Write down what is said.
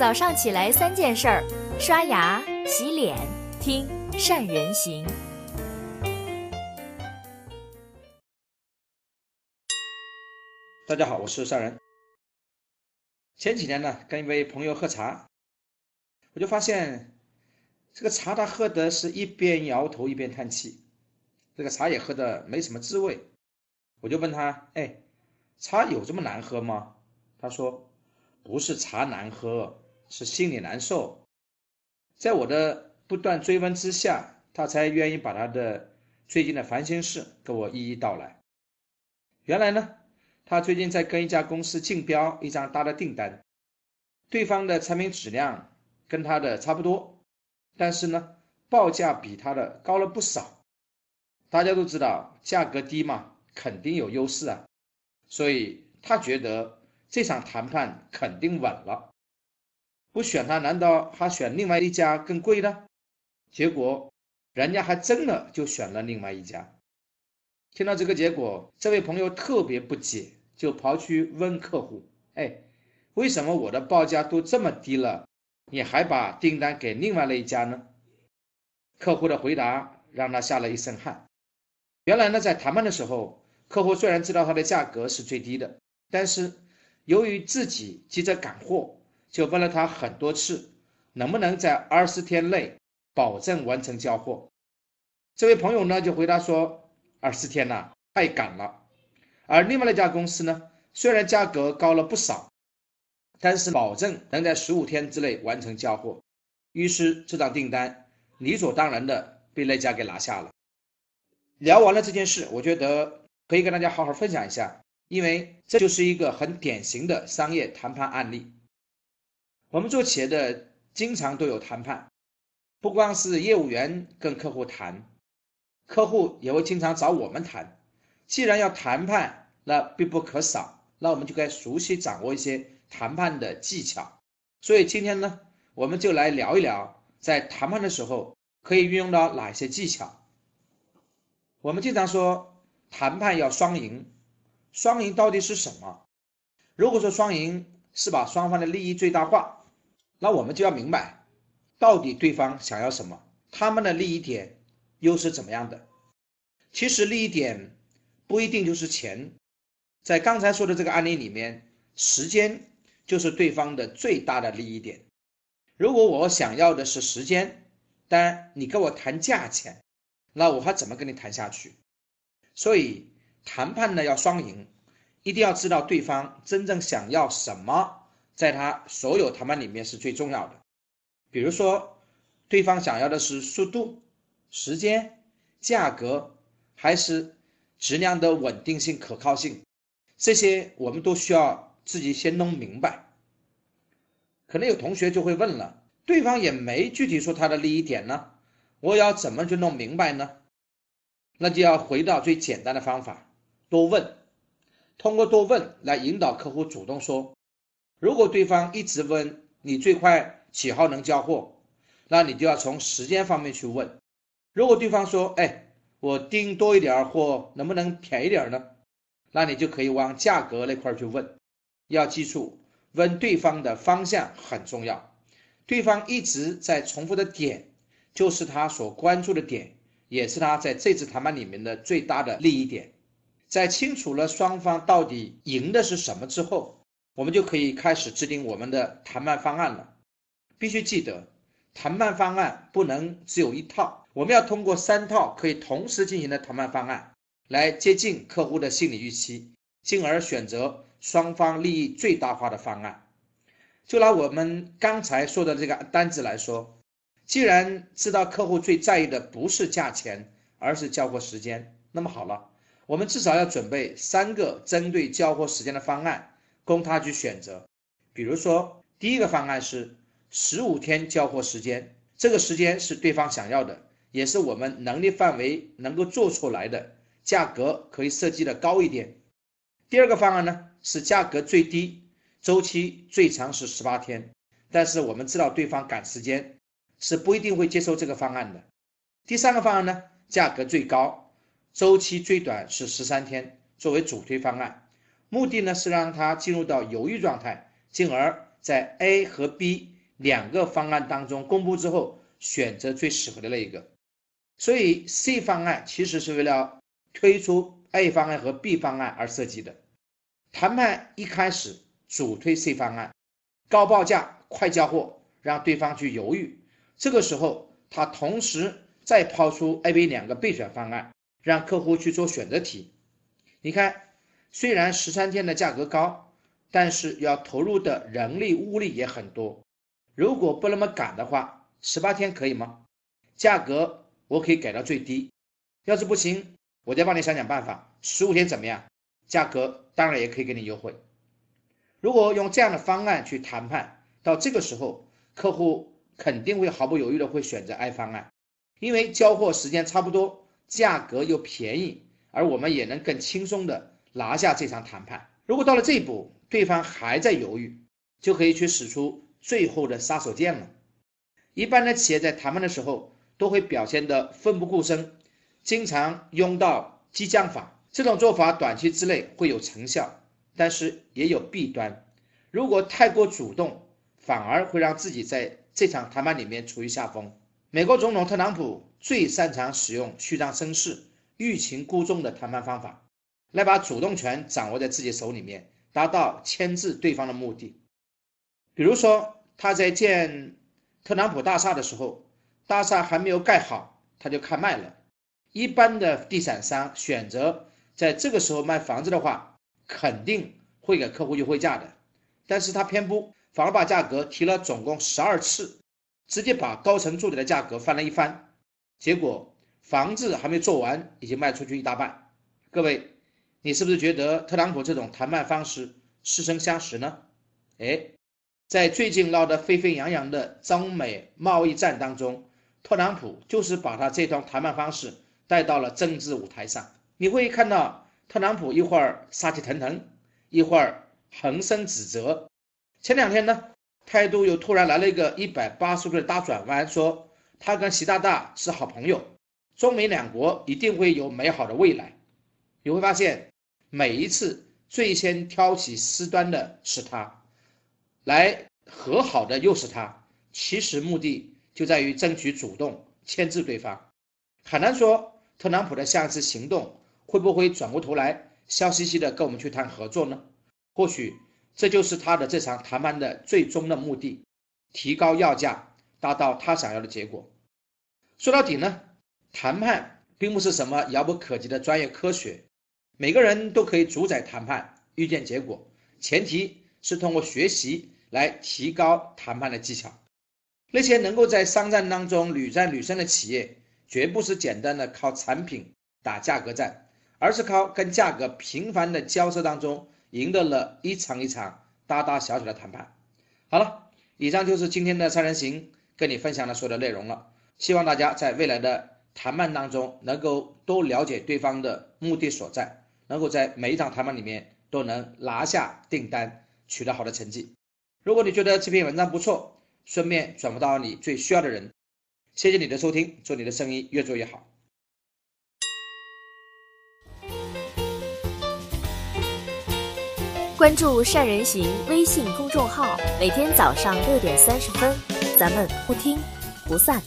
早上起来三件事儿：刷牙、洗脸、听善人行。大家好，我是善人。前几年呢，跟一位朋友喝茶，我就发现这个茶他喝的是一边摇头一边叹气，这个茶也喝的没什么滋味。我就问他：“哎，茶有这么难喝吗？”他说：“不是茶难喝，是心里难受。”在我的不断追问之下，他才愿意把他的最近的烦心事跟我一一道来。原来呢。他最近在跟一家公司竞标一张大的订单，对方的产品质量跟他的差不多，但是呢，报价比他的高了不少。大家都知道，价格低嘛，肯定有优势啊，所以他觉得这场谈判肯定稳了。不选他，难道还选另外一家更贵的？结果，人家还真的就选了另外一家。听到这个结果，这位朋友特别不解。就跑去问客户：“哎，为什么我的报价都这么低了，你还把订单给另外那一家呢？”客户的回答让他下了一身汗。原来呢，在谈判的时候，客户虽然知道他的价格是最低的，但是由于自己急着赶货，就问了他很多次，能不能在二十天内保证完成交货。这位朋友呢，就回答说：“二十天呐，太赶了。”而另外那家公司呢，虽然价格高了不少，但是保证能在十五天之内完成交货。于是这张订单理所当然的被那家给拿下了。聊完了这件事，我觉得可以跟大家好好分享一下，因为这就是一个很典型的商业谈判案例。我们做企业的经常都有谈判，不光是业务员跟客户谈，客户也会经常找我们谈。既然要谈判，那必不可少，那我们就该熟悉掌握一些谈判的技巧。所以今天呢，我们就来聊一聊，在谈判的时候可以运用到哪些技巧。我们经常说谈判要双赢，双赢到底是什么？如果说双赢是把双方的利益最大化，那我们就要明白，到底对方想要什么，他们的利益点又是怎么样的。其实利益点不一定就是钱。在刚才说的这个案例里面，时间就是对方的最大的利益点。如果我想要的是时间，但你跟我谈价钱，那我还怎么跟你谈下去？所以谈判呢要双赢，一定要知道对方真正想要什么，在他所有谈判里面是最重要的。比如说，对方想要的是速度、时间、价格，还是质量的稳定性、可靠性？这些我们都需要自己先弄明白。可能有同学就会问了，对方也没具体说他的利益点呢，我要怎么去弄明白呢？那就要回到最简单的方法，多问，通过多问来引导客户主动说。如果对方一直问你最快几号能交货，那你就要从时间方面去问。如果对方说，哎，我订多一点货能不能便宜点呢？那你就可以往价格那块去问，要记住，问对方的方向很重要。对方一直在重复的点，就是他所关注的点，也是他在这次谈判里面的最大的利益点。在清楚了双方到底赢的是什么之后，我们就可以开始制定我们的谈判方案了。必须记得，谈判方案不能只有一套，我们要通过三套可以同时进行的谈判方案。来接近客户的心理预期，进而选择双方利益最大化的方案。就拿我们刚才说的这个单子来说，既然知道客户最在意的不是价钱，而是交货时间，那么好了，我们至少要准备三个针对交货时间的方案供他去选择。比如说，第一个方案是十五天交货时间，这个时间是对方想要的，也是我们能力范围能够做出来的。价格可以设计的高一点。第二个方案呢是价格最低，周期最长是十八天，但是我们知道对方赶时间，是不一定会接受这个方案的。第三个方案呢，价格最高，周期最短是十三天，作为主推方案，目的呢是让他进入到犹豫状态，进而在 A 和 B 两个方案当中公布之后，选择最适合的那一个。所以 C 方案其实是为了推出 A 方案和 B 方案而设计的。谈判一开始主推 C 方案，高报价快交货，让对方去犹豫。这个时候，他同时再抛出 A、B 两个备选方案，让客户去做选择题。你看，虽然十三天的价格高，但是要投入的人力物力也很多。如果不那么赶的话，十八天可以吗？价格我可以改到最低。要是不行，我再帮你想想办法。十五天怎么样？价格当然也可以给你优惠。如果用这样的方案去谈判，到这个时候，客户。肯定会毫不犹豫的会选择 I 方案，因为交货时间差不多，价格又便宜，而我们也能更轻松的拿下这场谈判。如果到了这一步，对方还在犹豫，就可以去使出最后的杀手锏了。一般的企业在谈判的时候都会表现得奋不顾身，经常用到激将法。这种做法短期之内会有成效，但是也有弊端。如果太过主动，反而会让自己在这场谈判里面处于下风。美国总统特朗普最擅长使用虚张声势、欲擒故纵的谈判方法，来把主动权掌握在自己手里面，达到牵制对方的目的。比如说，他在建特朗普大厦的时候，大厦还没有盖好，他就开卖了。一般的地产商选择在这个时候卖房子的话，肯定会给客户优惠价的，但是他偏不。反而把价格提了总共十二次，直接把高层住宅的价格翻了一番，结果房子还没做完，已经卖出去一大半。各位，你是不是觉得特朗普这种谈判方式似曾相识呢？哎，在最近闹得沸沸扬扬的中美贸易战当中，特朗普就是把他这种谈判方式带到了政治舞台上。你会看到特朗普一会儿杀气腾腾，一会儿横生指责。前两天呢，态度又突然来了一个一百八十度的大转弯，说他跟习大大是好朋友，中美两国一定会有美好的未来。你会发现，每一次最先挑起事端的是他，来和好的又是他，其实目的就在于争取主动牵制对方。很难说特朗普的下一次行动会不会转过头来笑嘻嘻的跟我们去谈合作呢？或许。这就是他的这场谈判的最终的目的，提高要价，达到他想要的结果。说到底呢，谈判并不是什么遥不可及的专业科学，每个人都可以主宰谈判，预见结果，前提是通过学习来提高谈判的技巧。那些能够在商战当中屡战屡胜的企业，绝不是简单的靠产品打价格战，而是靠跟价格频繁的交涉当中。赢得了一场一场大大小小的谈判。好了，以上就是今天的三人行跟你分享的所有的内容了。希望大家在未来的谈判当中能够多了解对方的目的所在，能够在每一场谈判里面都能拿下订单，取得好的成绩。如果你觉得这篇文章不错，顺便转发到你最需要的人。谢谢你的收听，祝你的生意越做越好。关注善人行微信公众号，每天早上六点三十分，咱们不听不散。